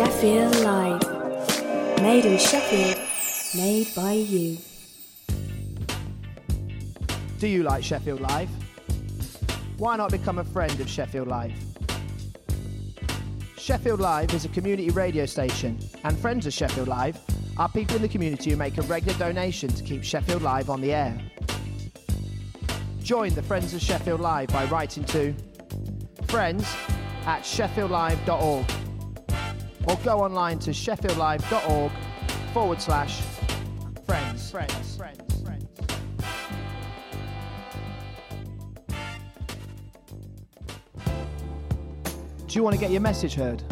Sheffield Live. Made in Sheffield, made by you. Do you like Sheffield Live? Why not become a friend of Sheffield Live? Sheffield Live is a community radio station, and friends of Sheffield Live are people in the community who make a regular donation to keep Sheffield Live on the air. Join the Friends of Sheffield Live by writing to friends at sheffieldlive.org or go online to sheffieldlive.org forward slash friends. Friends. Friends. Friends. Do you want to get your message heard?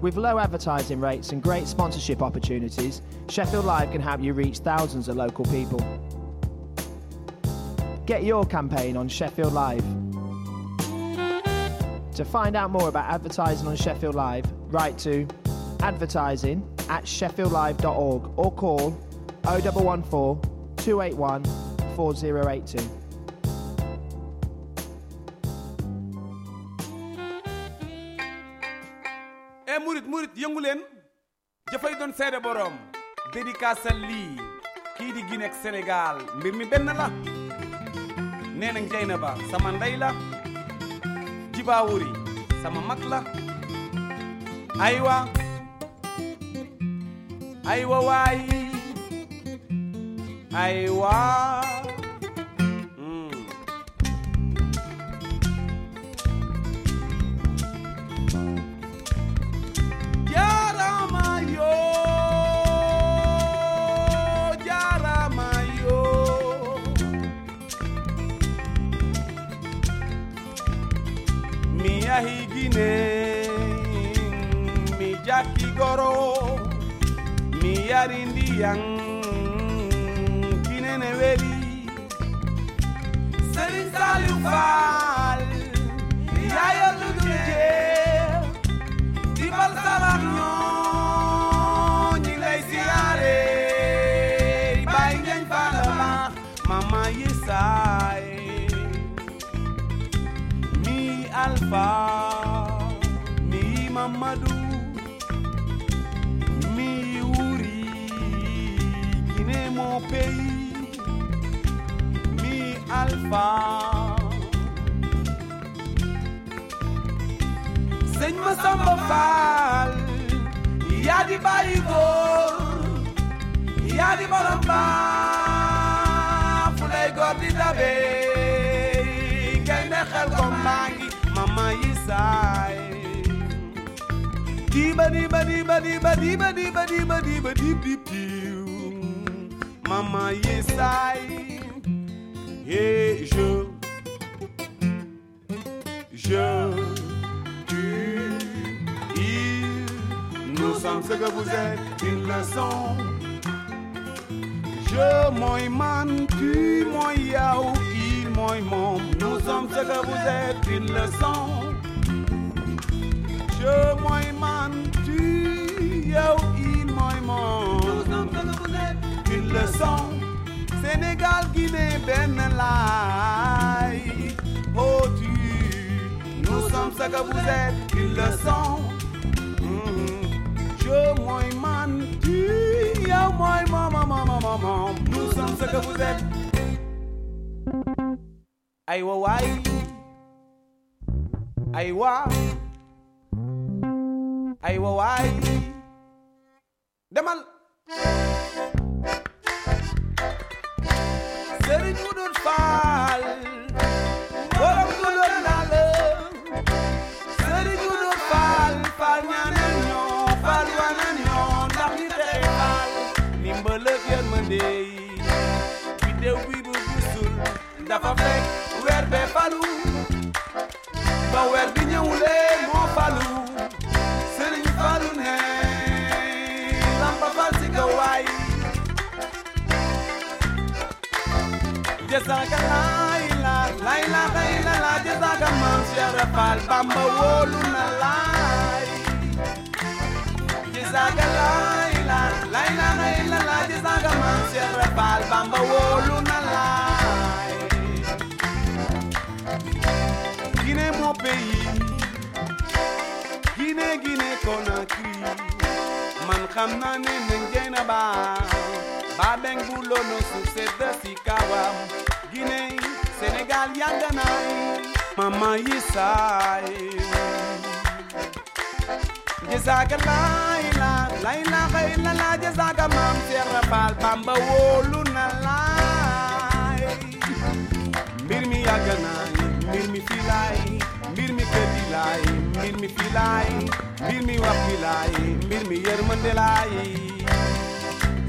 With low advertising rates and great sponsorship opportunities, Sheffield Live can help you reach thousands of local people. Get your campaign on Sheffield Live. To find out more about advertising on Sheffield Live, write to advertising at sheffieldlive.org or call 0114 281 4082. e eh, murit murit yëngu leen. Jëfay doon seede boroom. Dédicacel lii. Kii di Guinée ak Sénégal. Mbir mi benn la. Nee nañ jayna ba sama ndey la. Jibaawuri sama mag la aiwa aiwa wai aiwa mm. Jarama yo, jarama yo. Mia higine goro mi yari ndiyan kinene weli Serigne Saliou Fall yayo tuduje di salam ñoo ñi lay siyaare bay ngeen mama yesaay mi alfa samba faal yaa di bàyyi góor di borom baa fu lay di dabe. Gaynde xel ko mama yi saay diba diba diba diba diba diba diba diba dib mama yi saay et je. Je nous sommes ce que vous êtes, une leçon. Je, moi, man, tu, moi, yao, il, moi, mon, nous sommes ce que vous êtes, une leçon. Je, moi, man, tu, yao, il, moi, nous sommes ce que vous êtes, une leçon. Sénégal, Guinée, Benelai, oh, tu, nous sommes ce que vous êtes, une leçon. Maman, nous sommes ce que vous êtes. Aïwa, waï. Aïwa. Aïwa, waï. Demal. falu. Ba weer bi ñëwulee moo falu. Sëriñ falu ne. Lampa fal si kaw waay jësaaka laay la laay la laay la la jësaaka maam Cheikh Rafal Bamba wolu na laay jësaaka laay la laay la laay la la jësaaka maam Cheikh Rafal Bamba wolu na laay pays, Guinée Guinée Conakry man xam naa ne ba ba beng bu lono su sedd si Guinée Sénégal yàgg naay mama yi saay jazaaka laay la lay la xëy la la Bamba wóolu na laay mbir mi yàgg naay mbir mbir mi kër gi laay mbir mi fii laay mbir mi fi mbir mi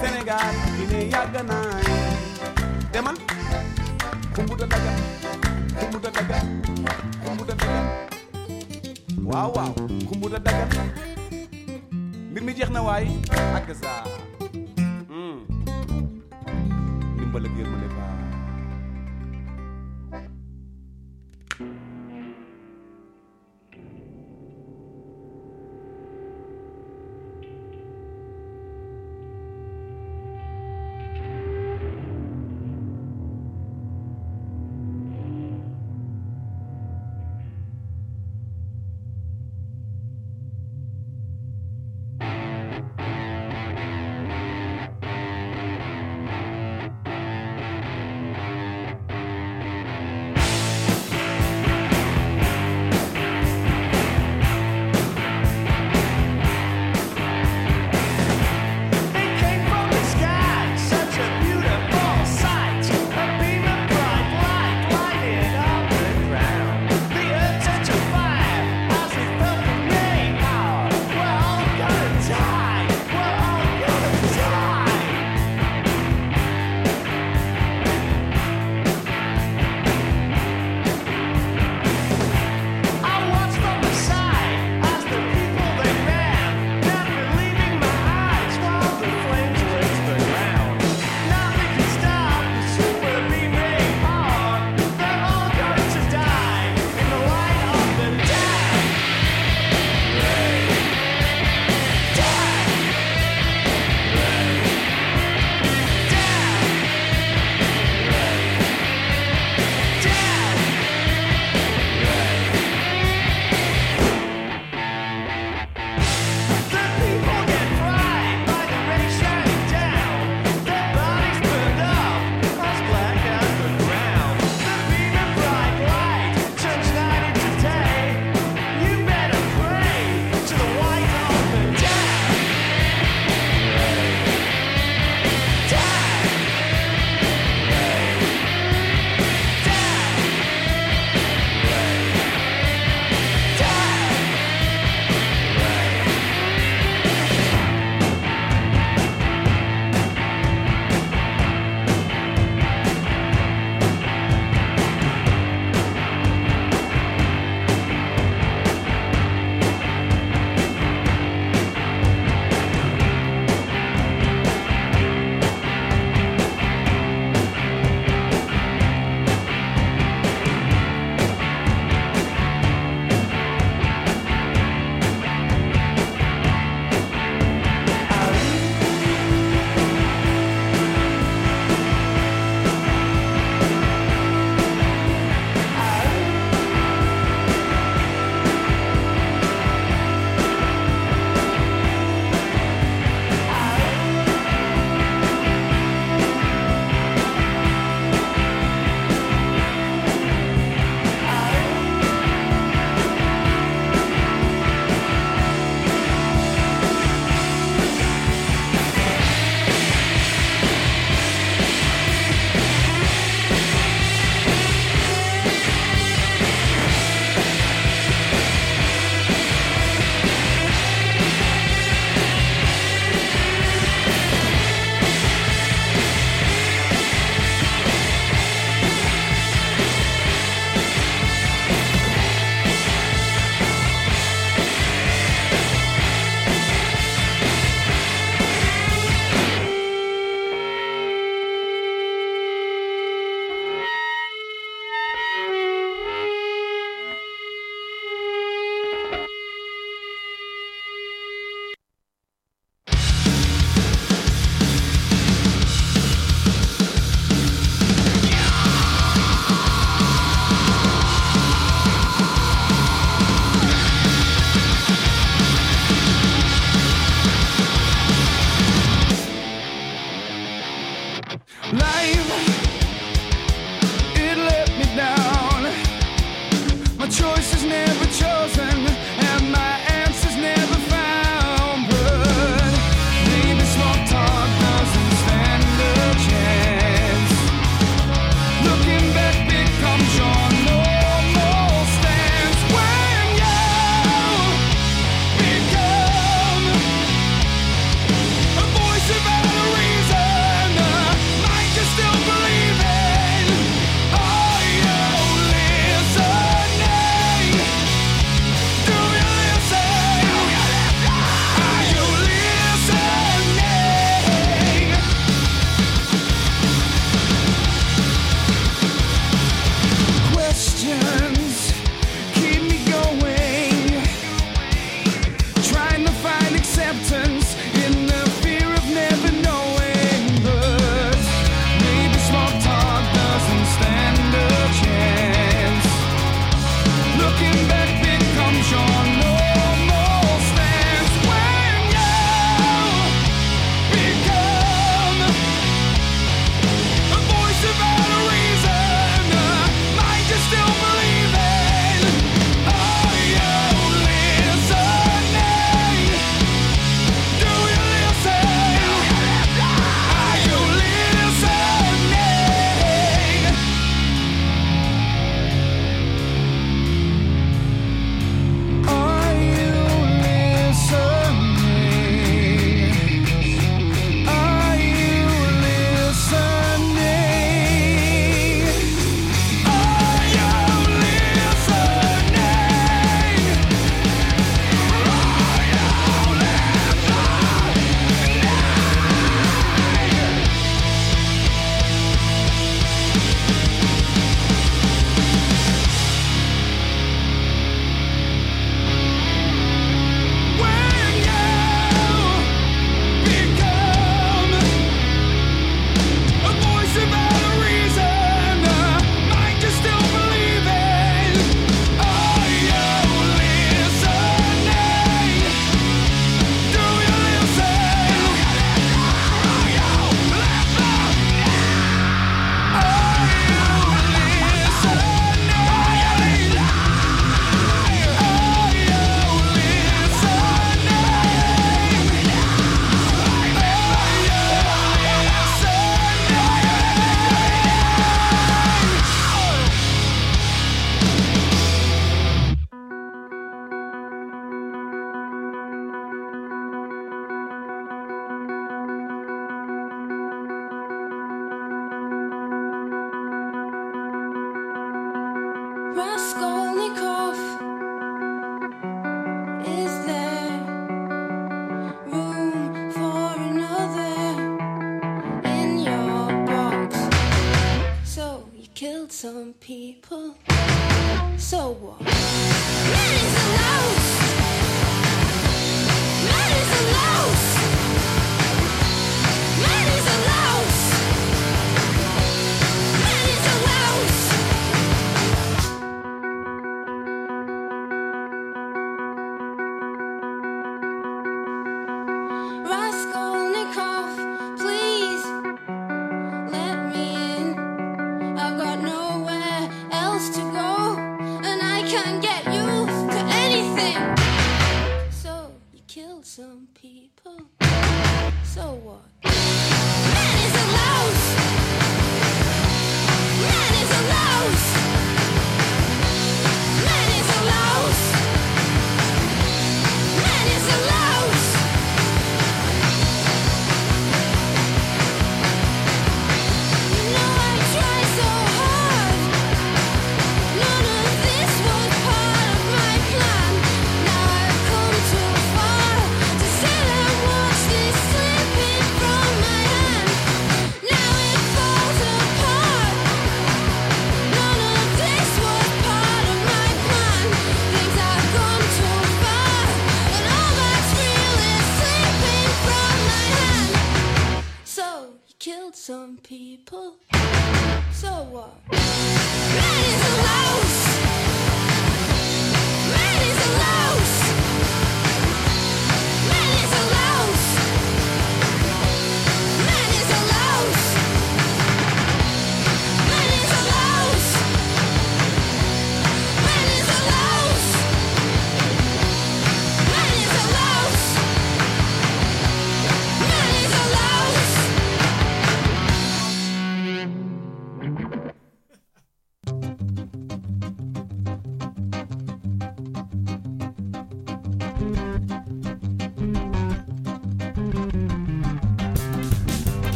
Sénégal Guinée yàgg naay. Kumbuta daga kumbuta daga kumbuta daga. Waaw waaw kumbuta daga. Mbir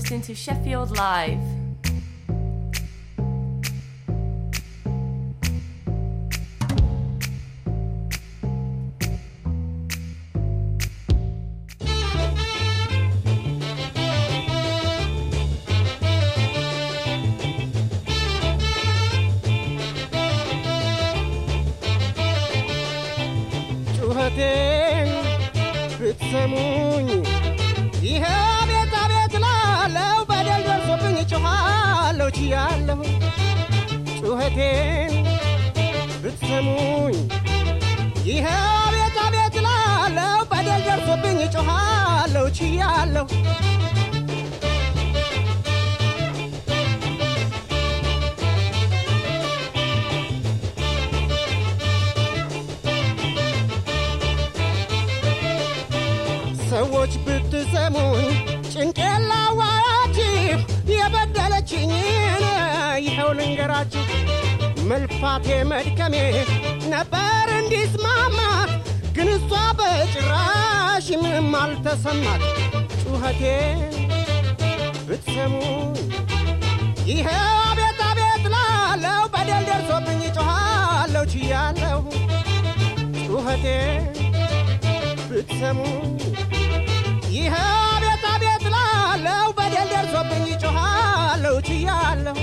listening to Sheffield Live. ጩኸቴን ብትሰሙኝ ይኸው አቤት አቤት እላለሁ። በደል ደርሶብኝ እጮኻለሁ ችያለሁ። ሰዎች ብትሰሙኝ ጭንቄን ላዋራችሁ የበደለችኝን ይኸው ልንገራችሁ መልፋቴ መድከሜ ነበር እንዲስማማ ግን እሷ በጭራሽ ምንም አልተሰማት ጩኸቴን ብትሰሙ ይኸው አቤት አቤት ላለው በደል ደርሶብኝ ጮኋለሁ ችያለሁ። ጩኸቴን ብትሰሙ ይኸው አቤት አቤት ላለው በደል ደርሶብኝ ጮኋለሁ ችያለሁ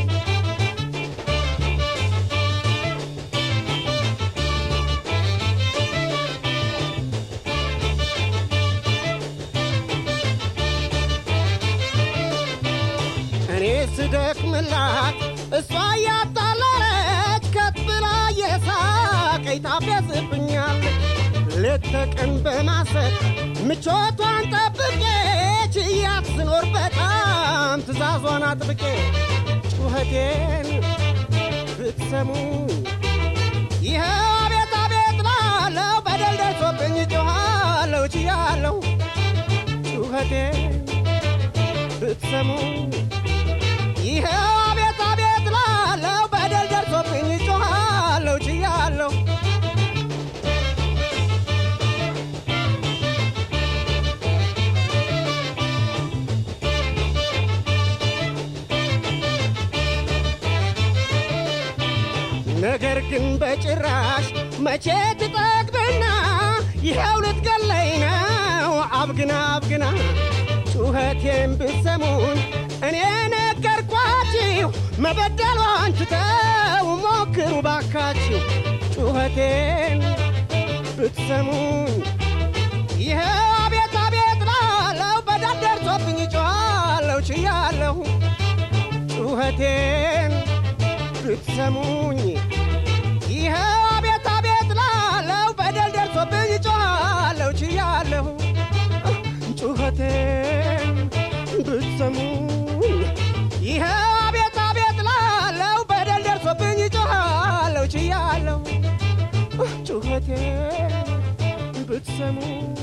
ስደክምላት እሷ እያጣለለች ከት ብላ የሳቀኝ ታፌዝብኛል ሌት ተቀን በማሰብ ምቾቷን ጠብቄ ችያት ስኖር በጣም ትእዛዟን አጥብቄ ጩኸቴን ብትሰሙ ይኸው አቤት አቤት ላለው በደል ደርሶብኝ ጮኋለሁ ችያለሁ ጩኸቴን ብትሰሙ ይኸው ግን በጭራሽ መቼ ትጠግብና ይኸው ልትገለኝ ነው አብግና አብግና ጩኸቴን ብትሰሙን እኔ ነገርኳችሁ መበደሏን ትተው ሞክሩ ባካችሁ ጩኸቴን ብትሰሙን ይኸው አቤት አቤት ላለው በደል ደርሶብኝ ጮኋለሁ ችያለሁ ጩኸቴን ብትሰሙኝ care, but some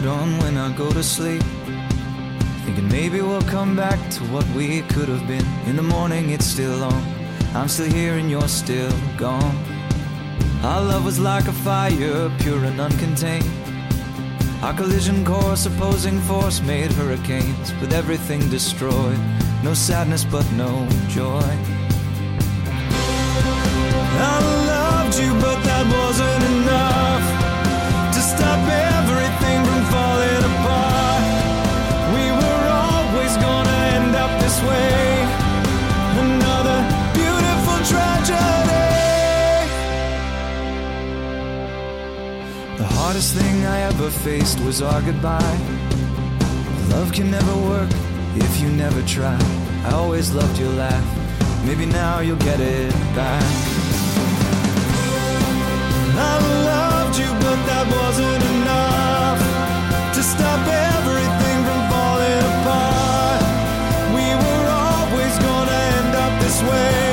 light on when I go to sleep. Thinking maybe we'll come back to what we could have been. In the morning, it's still on. I'm still here and you're still gone. Our love was like a fire, pure and uncontained. Our collision course, opposing force made hurricanes, with everything destroyed. No sadness, but no joy. I loved you, but that wasn't enough to stop it hardest thing I ever faced was our goodbye. Love can never work if you never try. I always loved your laugh. Maybe now you'll get it back. I loved you, but that wasn't enough stop way.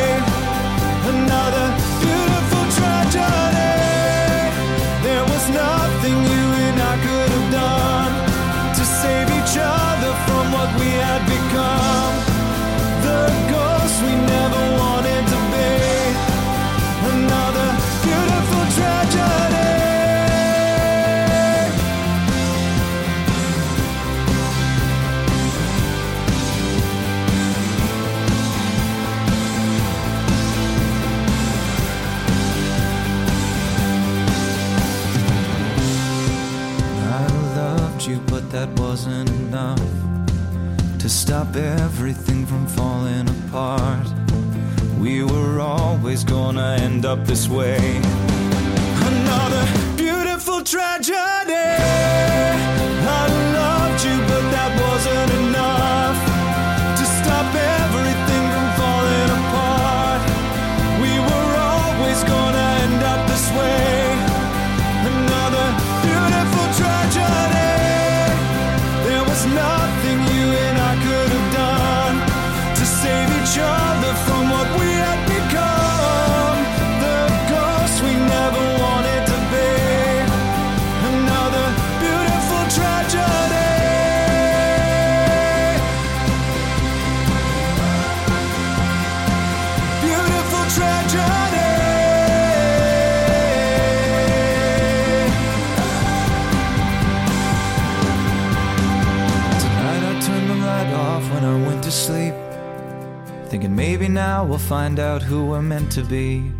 to be.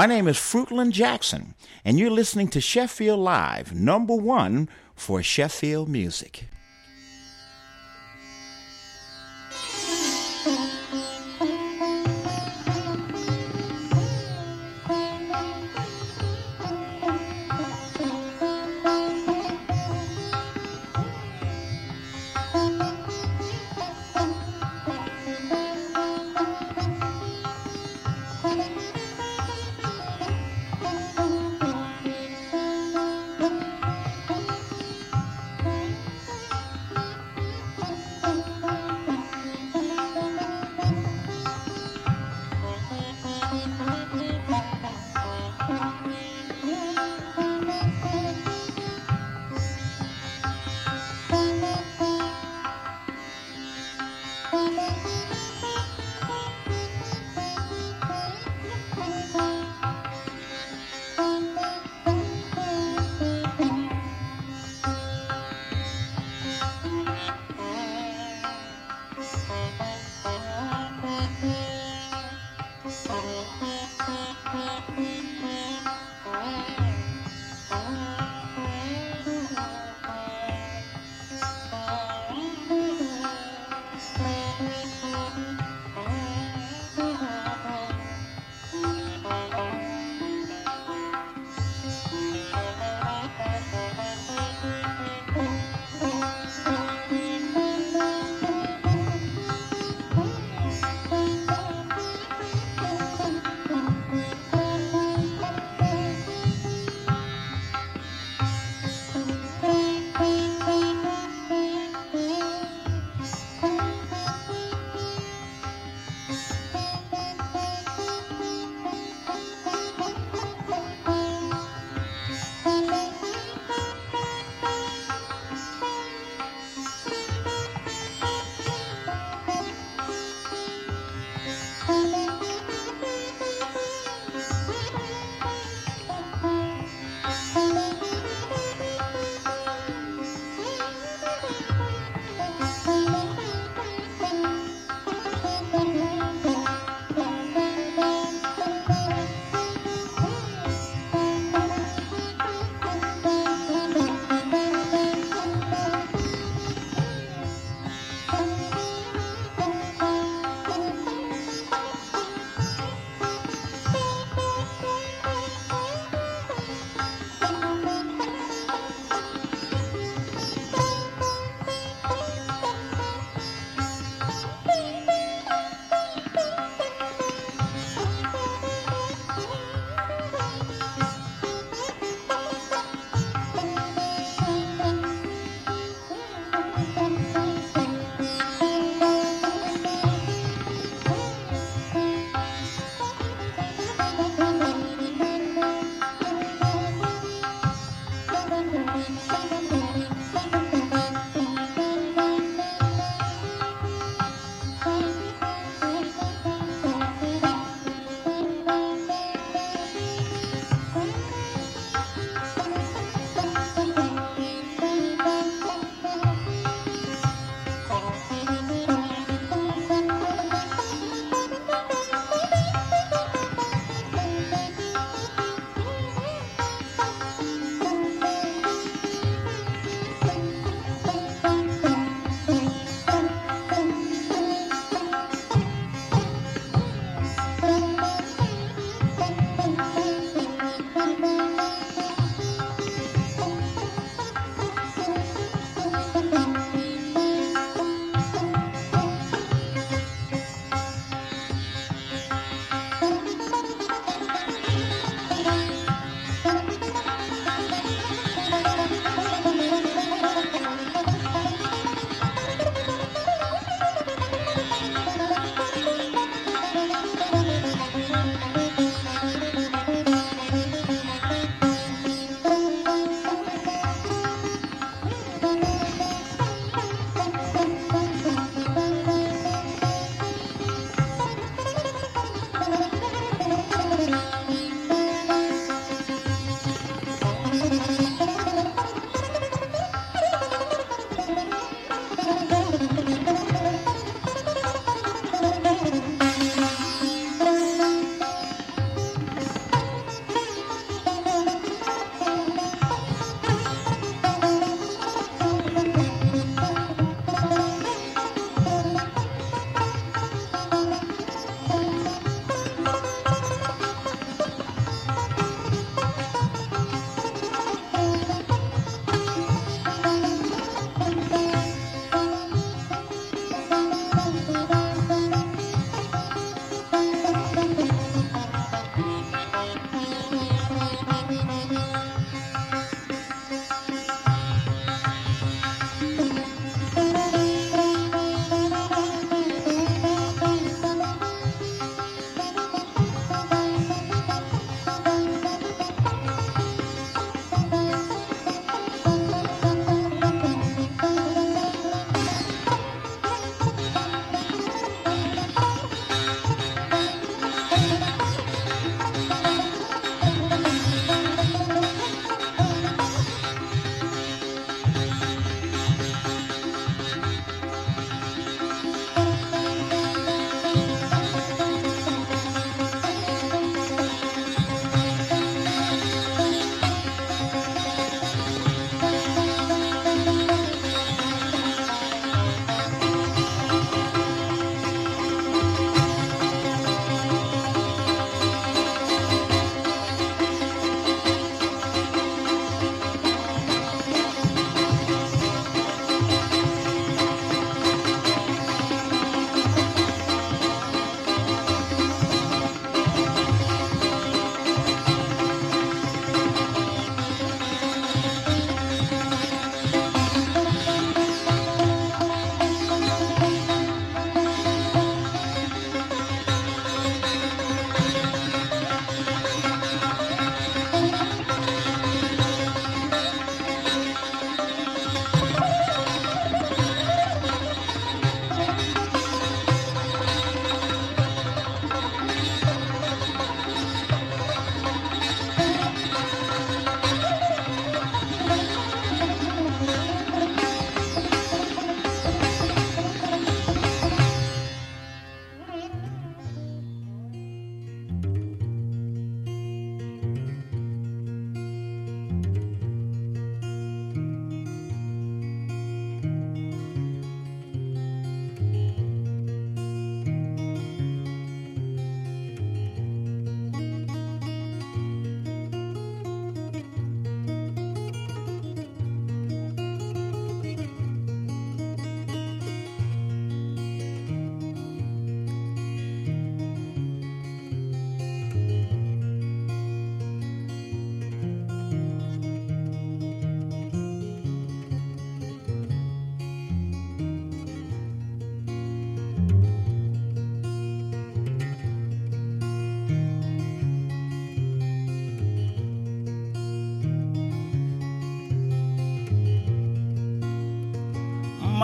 My name is Fruteland Jackson, and you're listening to Sheffield Live, number one for Sheffield music. Thank you.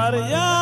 Mariama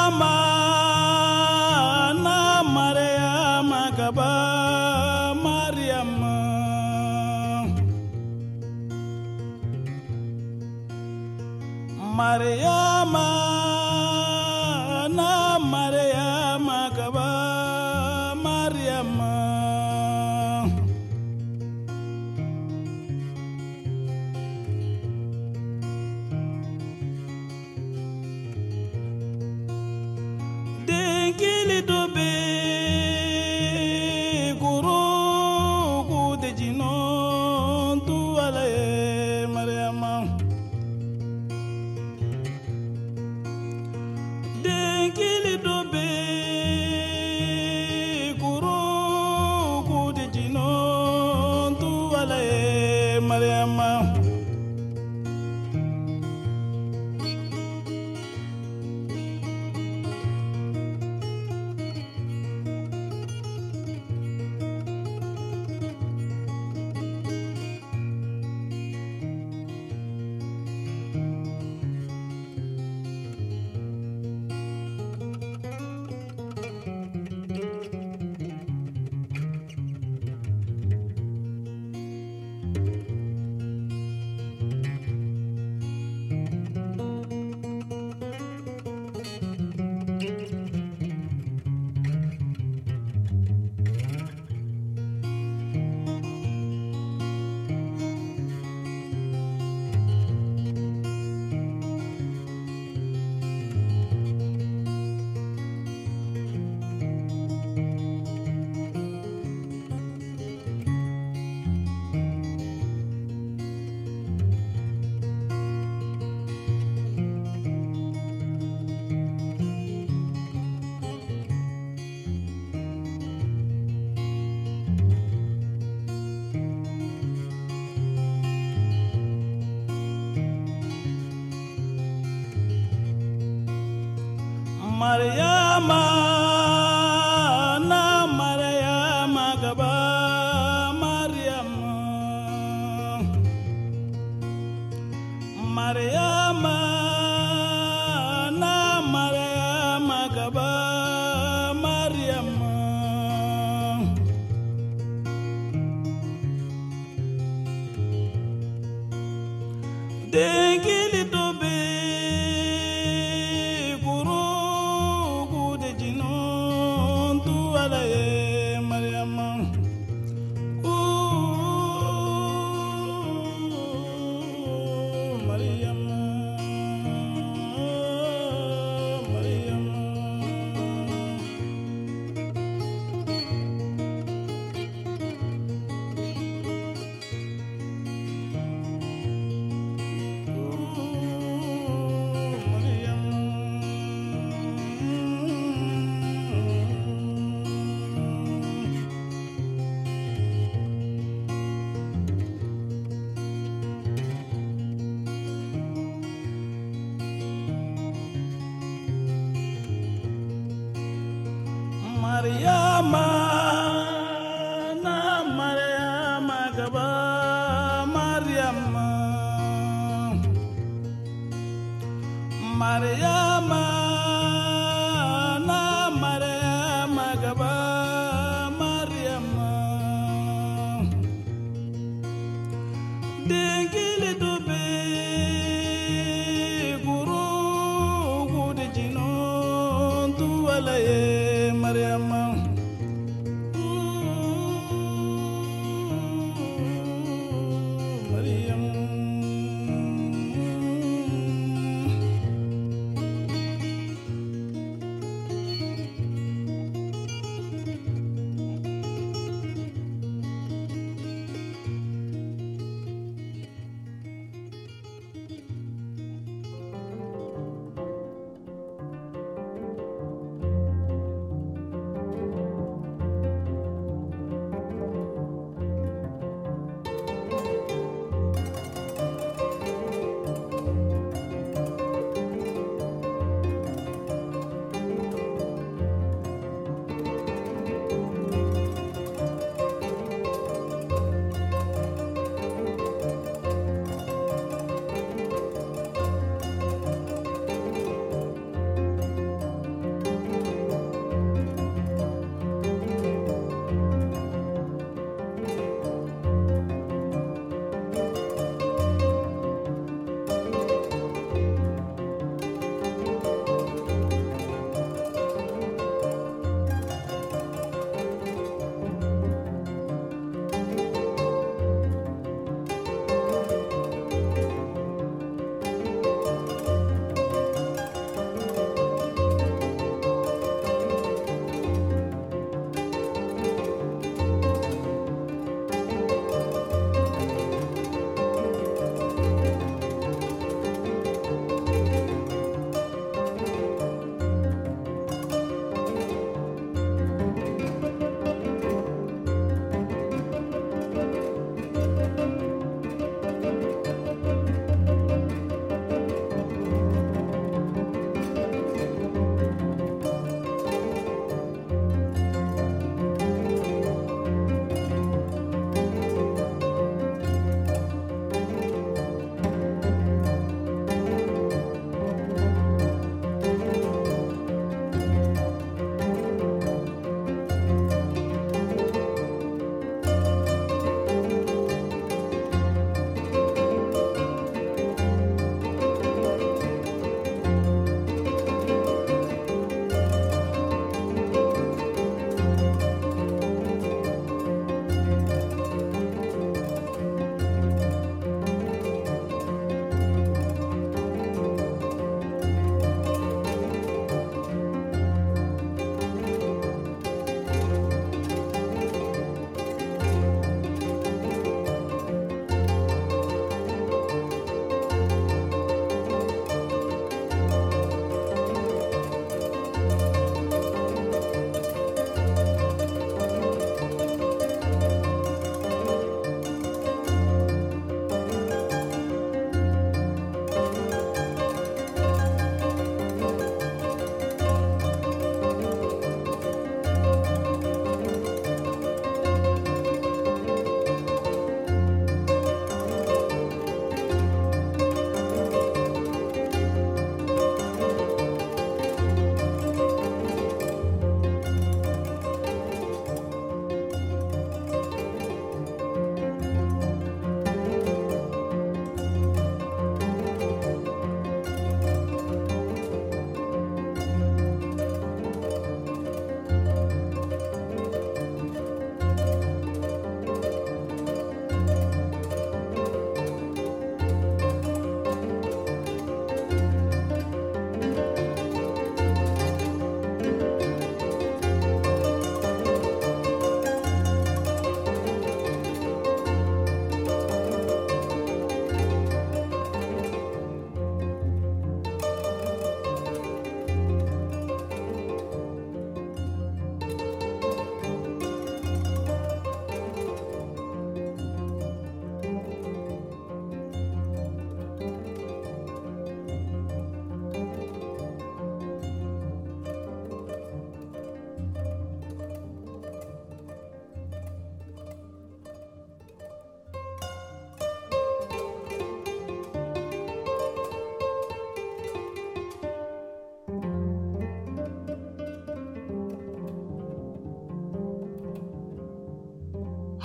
Maria.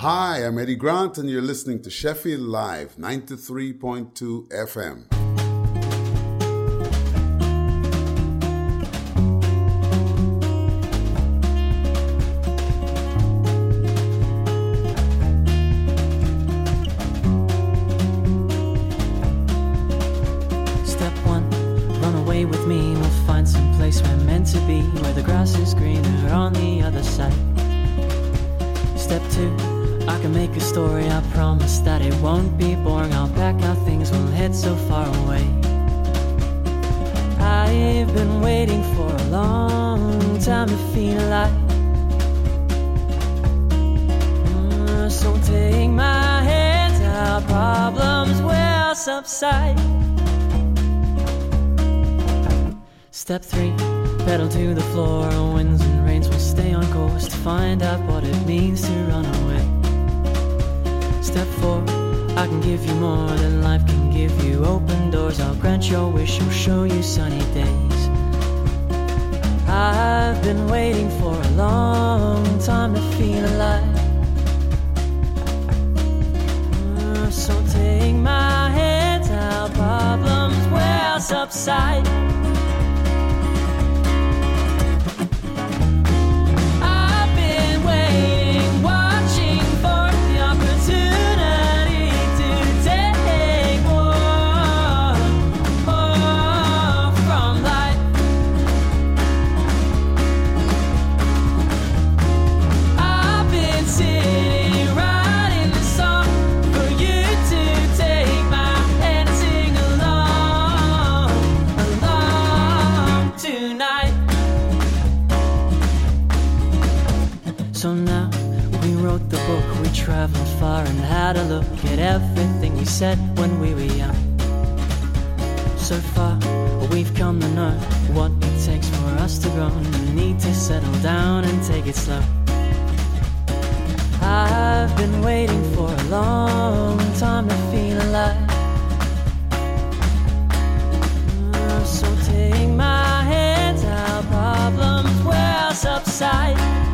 Hi, I'm Eddie Grant, and you're listening to Sheffield Live 93.2 FM. Pedal to the floor. Winds and rains will stay on course to find out what it means to run away. Step four, I can give you more than life can give you. Open doors, I'll grant your wish, I'll show you sunny days. I've been waiting for a long time to feel alive. Uh, So take my hand, our problems will subside. Traveled far and had a look at everything we said when we were young. So far, we've come to know what it takes for us to grow. We need to settle down and take it slow. I've been waiting for a long time to feel alive. So take my hand, our problems will subside.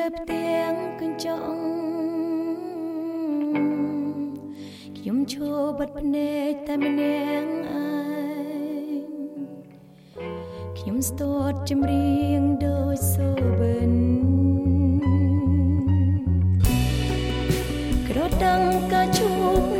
លើផ្ទាំងកញ្ចក់ខ្ញុំឈរបិទភ្នែកតែម្នាក់ឯងខ្ញុំស្ទាត់ចម្រៀងដូចសូបិនក្រដឹងក៏ជួបនៅ